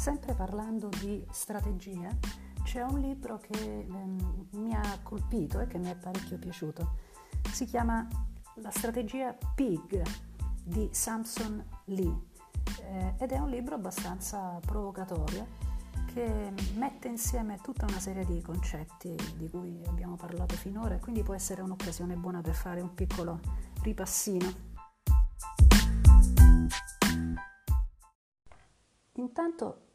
Sempre parlando di strategie, c'è un libro che ehm, mi ha colpito e che mi è parecchio piaciuto. Si chiama La strategia PIG di Samson Lee eh, ed è un libro abbastanza provocatorio che mette insieme tutta una serie di concetti di cui abbiamo parlato finora e quindi può essere un'occasione buona per fare un piccolo ripassino. Intanto,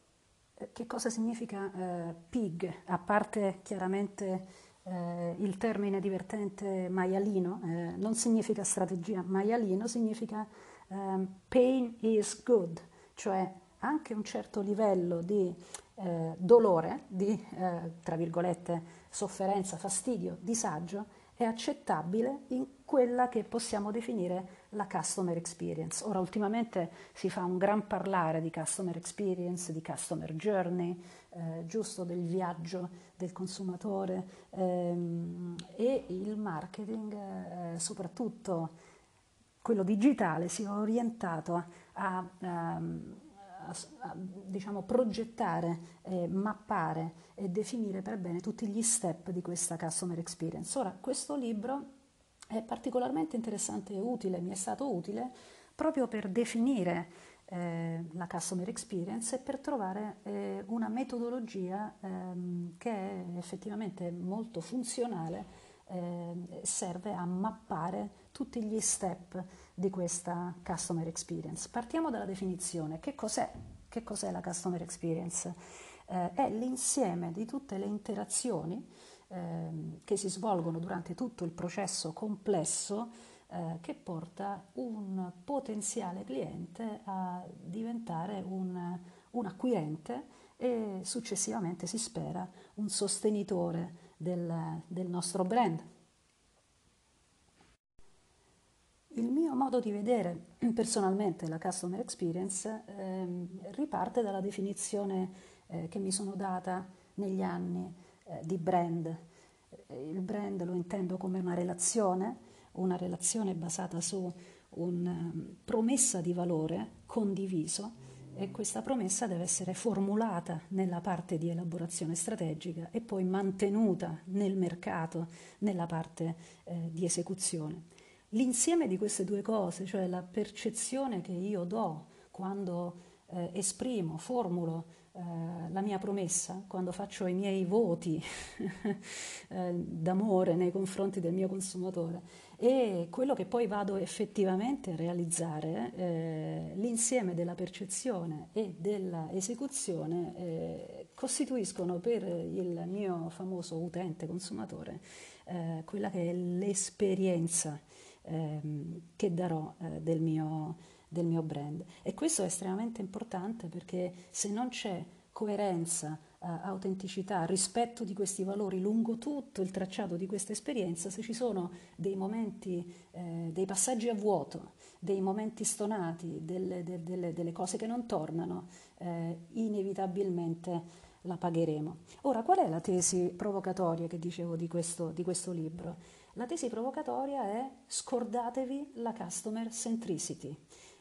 che cosa significa eh, PIG, a parte chiaramente eh, il termine divertente maialino, eh, non significa strategia, maialino significa ehm, pain is good, cioè anche un certo livello di eh, dolore, di, eh, tra virgolette, sofferenza, fastidio, disagio, è accettabile in quella che possiamo definire la customer experience. Ora, ultimamente si fa un gran parlare di customer experience, di customer journey, eh, giusto del viaggio del consumatore ehm, e il marketing, eh, soprattutto quello digitale, si è orientato a, a, ehm, a, a diciamo, progettare, eh, mappare e definire per bene tutti gli step di questa customer experience. Ora, questo libro è particolarmente interessante e utile, mi è stato utile proprio per definire eh, la customer experience e per trovare eh, una metodologia ehm, che è effettivamente molto funzionale eh, serve a mappare tutti gli step di questa customer experience. Partiamo dalla definizione. Che cos'è, che cos'è la customer experience? Eh, è l'insieme di tutte le interazioni eh, che si svolgono durante tutto il processo complesso eh, che porta un potenziale cliente a diventare un, un acquirente e successivamente si spera un sostenitore del, del nostro brand. Il mio modo di vedere personalmente la customer experience eh, riparte dalla definizione eh, che mi sono data negli anni eh, di brand. Il brand lo intendo come una relazione, una relazione basata su una um, promessa di valore condiviso e questa promessa deve essere formulata nella parte di elaborazione strategica e poi mantenuta nel mercato nella parte eh, di esecuzione. L'insieme di queste due cose, cioè la percezione che io do quando eh, esprimo, formulo eh, la mia promessa, quando faccio i miei voti eh, d'amore nei confronti del mio consumatore e quello che poi vado effettivamente a realizzare, eh, l'insieme della percezione e dell'esecuzione eh, costituiscono per il mio famoso utente consumatore eh, quella che è l'esperienza ehm, che darò del mio del mio brand. E questo è estremamente importante perché se non c'è coerenza, eh, autenticità, rispetto di questi valori lungo tutto il tracciato di questa esperienza, se ci sono dei momenti, eh, dei passaggi a vuoto, dei momenti stonati, delle, de, delle, delle cose che non tornano, eh, inevitabilmente la pagheremo. Ora, qual è la tesi provocatoria che dicevo di questo, di questo libro? La tesi provocatoria è scordatevi la customer centricity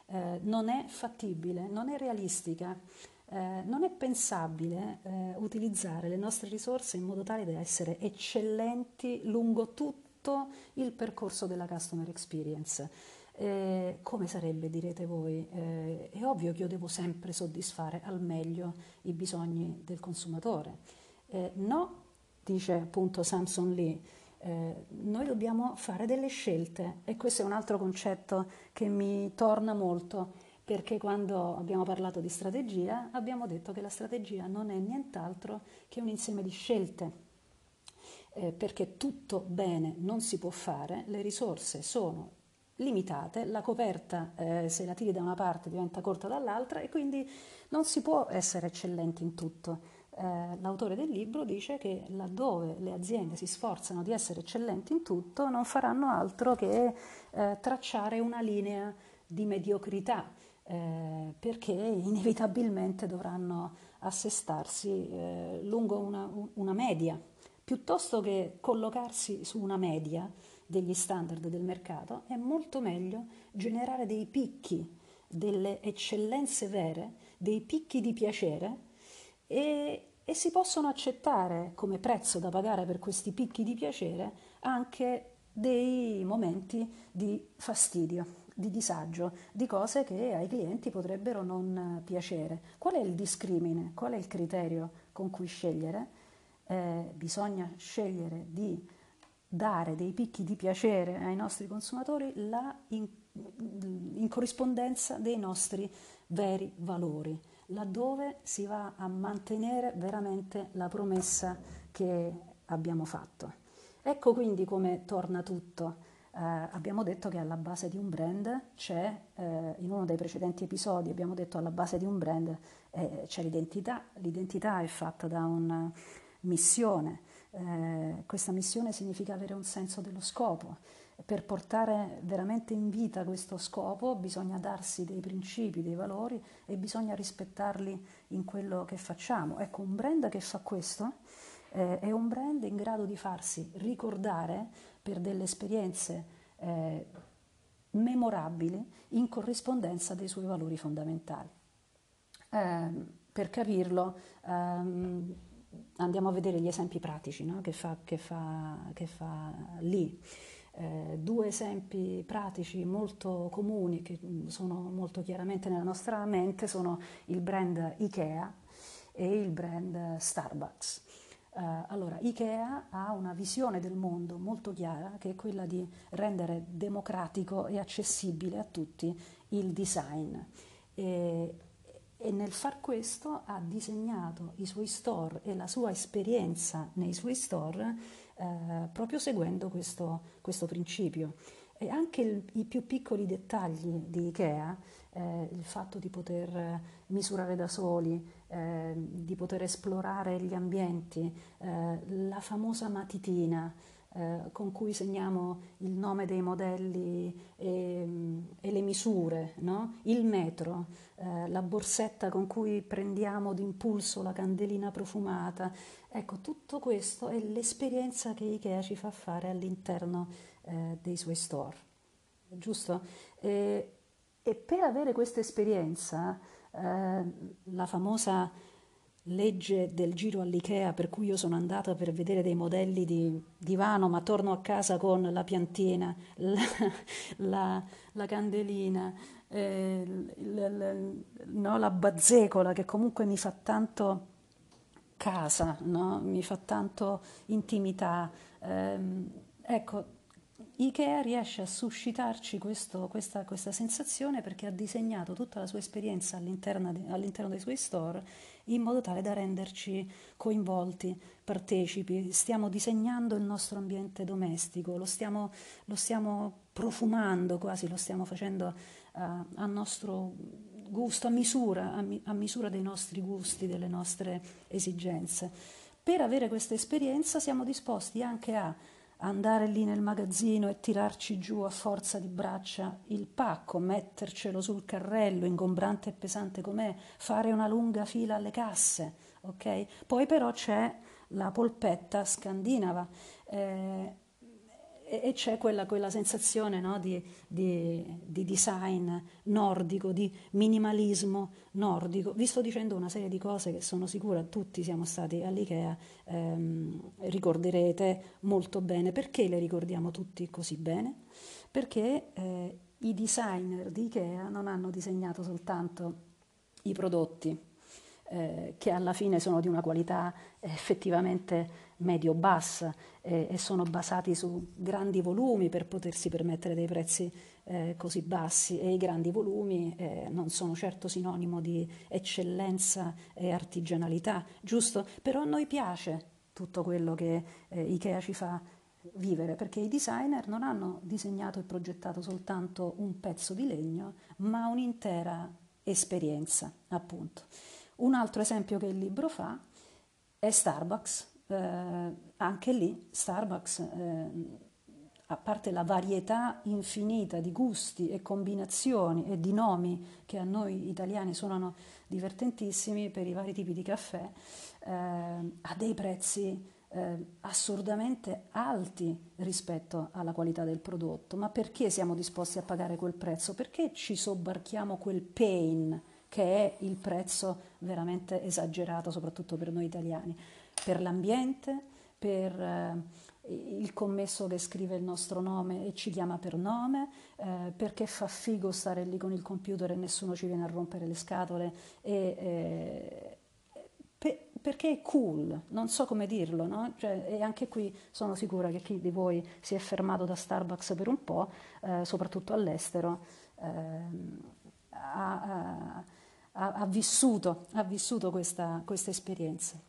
eh, non è fattibile, non è realistica, eh, non è pensabile eh, utilizzare le nostre risorse in modo tale da essere eccellenti lungo tutto il percorso della customer experience. Eh, come sarebbe, direte voi? Eh, è ovvio che io devo sempre soddisfare al meglio i bisogni del consumatore. Eh, no, dice appunto Samson Lee, eh, noi dobbiamo fare delle scelte e questo è un altro concetto che mi torna molto perché quando abbiamo parlato di strategia abbiamo detto che la strategia non è nient'altro che un insieme di scelte. Eh, perché tutto bene non si può fare, le risorse sono limitate, la coperta eh, se la tiri da una parte diventa corta dall'altra e quindi non si può essere eccellenti in tutto eh, l'autore del libro dice che laddove le aziende si sforzano di essere eccellenti in tutto, non faranno altro che eh, tracciare una linea di mediocrità, eh, perché inevitabilmente dovranno assestarsi eh, lungo una, una media, piuttosto che collocarsi su una media degli standard del mercato, è molto meglio generare dei picchi, delle eccellenze vere, dei picchi di piacere e, e si possono accettare come prezzo da pagare per questi picchi di piacere anche dei momenti di fastidio, di disagio, di cose che ai clienti potrebbero non piacere. Qual è il discrimine? Qual è il criterio con cui scegliere? Eh, bisogna scegliere di dare dei picchi di piacere ai nostri consumatori in, in corrispondenza dei nostri veri valori, laddove si va a mantenere veramente la promessa che abbiamo fatto. Ecco quindi come torna tutto. Eh, abbiamo detto che alla base di un brand c'è, eh, in uno dei precedenti episodi abbiamo detto alla base di un brand eh, c'è l'identità, l'identità è fatta da una missione, eh, questa missione significa avere un senso dello scopo. Per portare veramente in vita questo scopo bisogna darsi dei principi, dei valori e bisogna rispettarli in quello che facciamo. Ecco, un brand che fa questo eh, è un brand in grado di farsi ricordare per delle esperienze eh, memorabili in corrispondenza dei suoi valori fondamentali. Eh, per capirlo, ehm, andiamo a vedere gli esempi pratici no? che, fa, che, fa, che, fa, lì. Eh, due esempi pratici molto comuni che sono molto chiaramente nella nostra mente sono il brand IKEA e il brand Starbucks. Uh, allora, IKEA ha una visione del mondo molto chiara che è quella di rendere democratico e accessibile a tutti il design. E, e nel far questo ha disegnato i suoi store e la sua esperienza nei suoi store eh, proprio seguendo questo, questo principio. E anche il, i più piccoli dettagli di Ikea, eh, il fatto di poter misurare da soli, eh, di poter esplorare gli ambienti, eh, la famosa matitina, eh, con cui segniamo il nome dei modelli e, e le misure, no? il metro, eh, la borsetta con cui prendiamo d'impulso la candelina profumata. Ecco, tutto questo è l'esperienza che Ikea ci fa fare all'interno eh, dei suoi store, giusto? E, e per avere questa esperienza, la famosa legge del giro all'Ikea per cui io sono andata per vedere dei modelli di divano ma torno a casa con la piantina, la, la, la candelina, eh, la, no, la bazzecola che comunque mi fa tanto casa, no? mi fa tanto intimità. Eh, ecco, Ikea riesce a suscitarci questo, questa, questa, sensazione perché ha disegnato tutta la sua esperienza all'interno, all'interno dei suoi store in modo tale da renderci coinvolti, partecipi. Stiamo disegnando il nostro ambiente domestico, lo stiamo, lo stiamo profumando quasi, lo stiamo facendo uh, a nostro gusto, a misura, a, mi, a misura dei nostri gusti, delle nostre esigenze. Per avere questa esperienza siamo disposti anche a andare lì nel magazzino e tirarci giù a forza di braccia il pacco, mettercelo sul carrello, ingombrante e pesante com'è, fare una lunga fila alle casse, ok? Poi però c'è la polpetta scandinava. Eh, e, c'è quella, quella sensazione no, di, di, di, design nordico, di minimalismo nordico. Vi sto dicendo una serie di cose che sono sicura tutti siamo stati all'IKEA, ehm, ricorderete molto bene. Perché le ricordiamo tutti così bene? Perché eh, i designer di IKEA non hanno disegnato soltanto i prodotti, eh, che alla fine sono di una qualità effettivamente medio-bassa eh, e sono basati su grandi volumi per potersi permettere dei prezzi eh, così bassi e i grandi volumi eh, non sono certo sinonimo di eccellenza e artigianalità, giusto? Però a noi piace tutto quello che eh, Ikea ci fa vivere perché i designer non hanno disegnato e progettato soltanto un pezzo di legno ma un'intera esperienza appunto. Un altro esempio che il libro fa è Starbucks, eh, anche lì Starbucks, eh, a parte la varietà infinita di gusti e combinazioni e di nomi che a noi italiani suonano divertentissimi per i vari tipi di caffè, eh, ha dei prezzi eh, assurdamente alti rispetto alla qualità del prodotto. Ma perché siamo disposti a pagare quel prezzo? Perché ci sobbarchiamo quel pain che è il prezzo veramente esagerato, soprattutto per noi italiani, per l'ambiente, per eh, il commesso che scrive il nostro nome e ci chiama per nome, eh, perché fa figo stare lì con il computer e nessuno ci viene a rompere le scatole, e, eh, pe- perché è cool, non so come dirlo, no? cioè, e anche qui sono sicura che chi di voi si è fermato da Starbucks per un po', eh, soprattutto all'estero, ehm, ha, ha, ha, vissuto, ha vissuto questa, questa esperienza.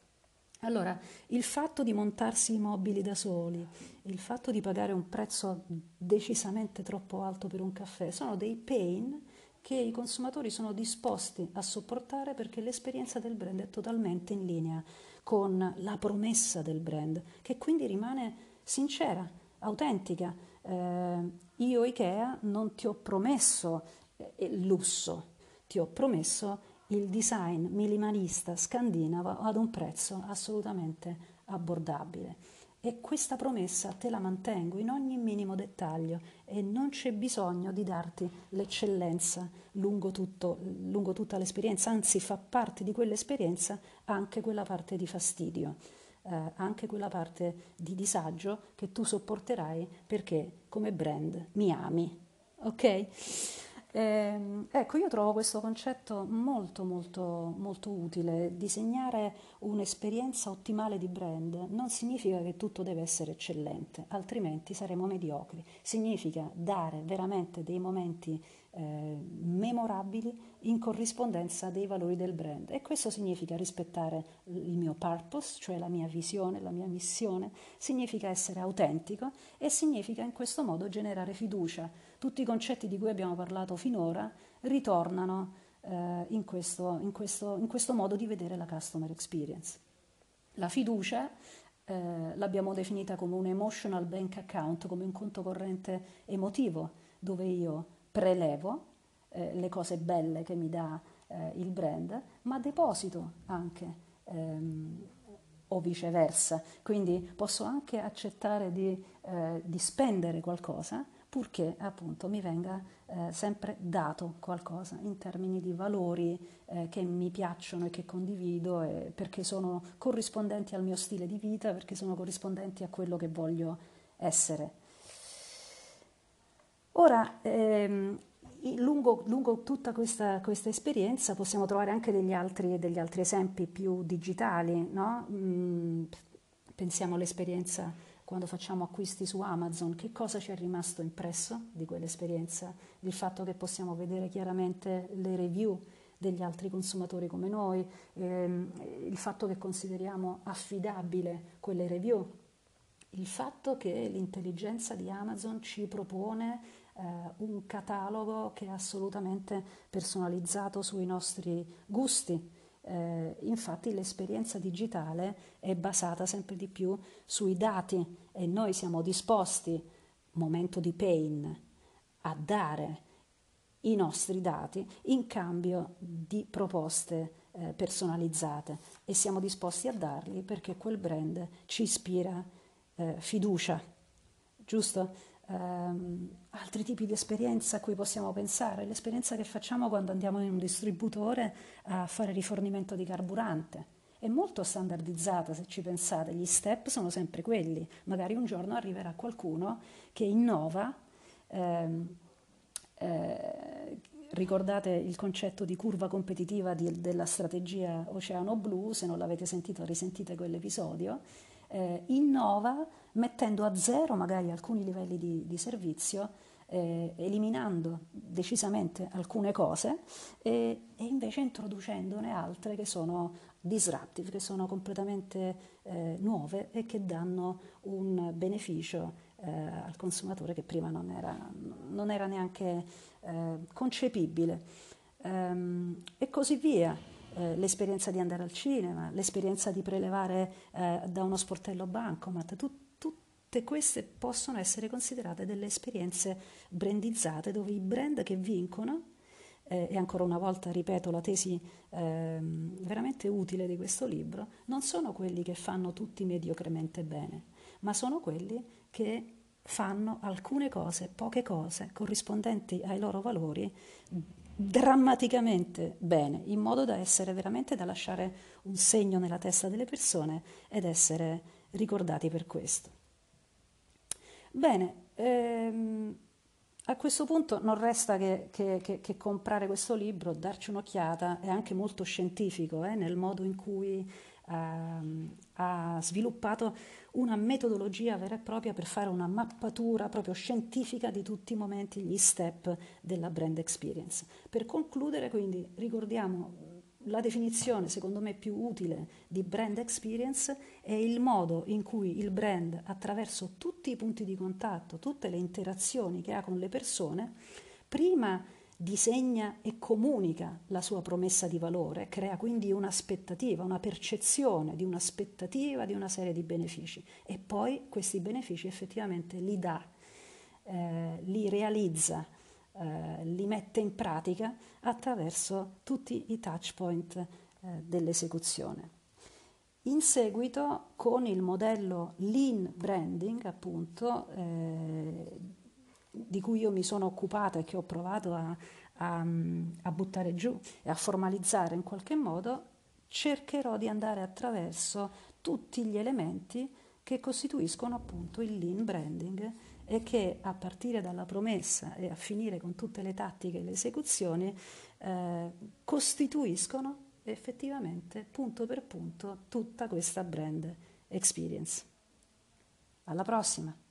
Allora, il fatto di montarsi i mobili da soli, il fatto di pagare un prezzo decisamente troppo alto per un caffè, sono dei pain che i consumatori sono disposti a sopportare perché l'esperienza del brand è totalmente in linea con la promessa del brand, che quindi rimane sincera, autentica. Eh, io Ikea non ti ho promesso eh, lusso, ti ho promesso il design minimalista scandinavo ad un prezzo assolutamente abbordabile. E questa promessa te la mantengo in ogni minimo dettaglio e non c'è bisogno di darti l'eccellenza lungo, tutto, lungo tutta l'esperienza, anzi fa parte di quell'esperienza anche quella parte di fastidio, eh, anche quella parte di disagio che tu sopporterai perché come brand mi ami. Ok? Eh, ecco, io trovo questo concetto molto molto molto utile. Disegnare un'esperienza ottimale di brand non significa che tutto deve essere eccellente, altrimenti saremo mediocri. Significa dare veramente dei momenti eh, memorabili in corrispondenza dei valori del brand e questo significa rispettare il mio purpose, cioè la mia visione, la mia missione, significa essere autentico e significa in questo modo generare fiducia tutti i concetti di cui abbiamo parlato finora ritornano eh, in, questo, in, questo, in, questo, modo di vedere la customer experience. La fiducia eh, l'abbiamo definita come un emotional bank account, come un conto corrente emotivo, dove io prelevo eh, le cose belle che mi dà eh, il brand, ma deposito anche ehm, o viceversa. Quindi posso anche accettare di, eh, di spendere qualcosa purché appunto mi venga eh, sempre dato qualcosa in termini di valori eh, che mi piacciono e che condivido e perché sono corrispondenti al mio stile di vita, perché sono corrispondenti a quello che voglio essere. Ora, ehm, lungo, lungo, tutta questa, questa, esperienza possiamo trovare anche degli altri, degli altri esempi più digitali, no? mm, pensiamo all'esperienza quando facciamo acquisti su Amazon, che cosa ci è rimasto impresso di quell'esperienza? Il fatto che possiamo vedere chiaramente le review degli altri consumatori come noi, ehm, il fatto che consideriamo affidabile quelle review, il fatto che l'intelligenza di Amazon ci propone eh, un catalogo che è assolutamente personalizzato sui nostri gusti, eh, infatti l'esperienza digitale è basata sempre di più sui dati e noi siamo disposti, momento di pain, a dare i nostri dati in cambio di proposte eh, personalizzate e siamo disposti a darli perché quel brand ci ispira eh, fiducia, giusto? Um, altri tipi di esperienza a cui possiamo pensare, l'esperienza che facciamo quando andiamo in un distributore a fare rifornimento di carburante. È molto standardizzata se ci pensate, gli step sono sempre quelli, magari un giorno arriverà qualcuno che innova, ehm, eh, ricordate il concetto di curva competitiva di, della strategia Oceano Blu, se non l'avete sentito risentite quell'episodio, eh, innova mettendo a zero magari alcuni livelli di, di servizio, eh, eliminando decisamente alcune cose e, e, invece introducendone altre che sono disruptive, che sono completamente eh, nuove e che danno un beneficio eh, al consumatore che prima non era, non era neanche eh, concepibile. Ehm, e così via eh, l'esperienza di andare al cinema, l'esperienza di prelevare eh, da uno sportello bancomat, tu, tutte queste possono essere considerate delle esperienze brandizzate dove i brand che vincono, eh, e ancora una volta ripeto la tesi ehm, veramente utile di questo libro, non sono quelli che fanno tutti mediocremente bene, ma sono quelli che fanno alcune cose, poche cose, corrispondenti ai loro valori drammaticamente bene, in modo da essere veramente da lasciare un segno nella testa delle persone ed essere ricordati per questo. Bene, ehm, a questo punto non resta che, che, che, che, comprare questo libro, darci un'occhiata, è anche molto scientifico eh, nel modo in cui ha sviluppato una metodologia vera e propria per fare una mappatura proprio scientifica di tutti i momenti, gli step della brand experience. Per concludere, quindi, ricordiamo la definizione secondo me più utile di brand experience è il modo in cui il brand attraverso tutti i punti di contatto, tutte le interazioni che ha con le persone, prima disegna e comunica la sua promessa di valore, crea quindi un'aspettativa, una percezione di un'aspettativa di una serie di benefici e poi questi benefici effettivamente li dà, eh, li realizza, eh, li mette in pratica attraverso tutti i touch point eh, dell'esecuzione. In seguito, con il modello Lean Branding, appunto, eh, di cui io mi sono occupata e che ho provato a, a, a buttare giù e a formalizzare in qualche modo, cercherò di andare attraverso tutti gli elementi che costituiscono appunto il lean branding e che a partire dalla promessa e a finire con tutte le tattiche e le esecuzioni eh, costituiscono effettivamente punto per punto tutta questa brand experience. Alla prossima!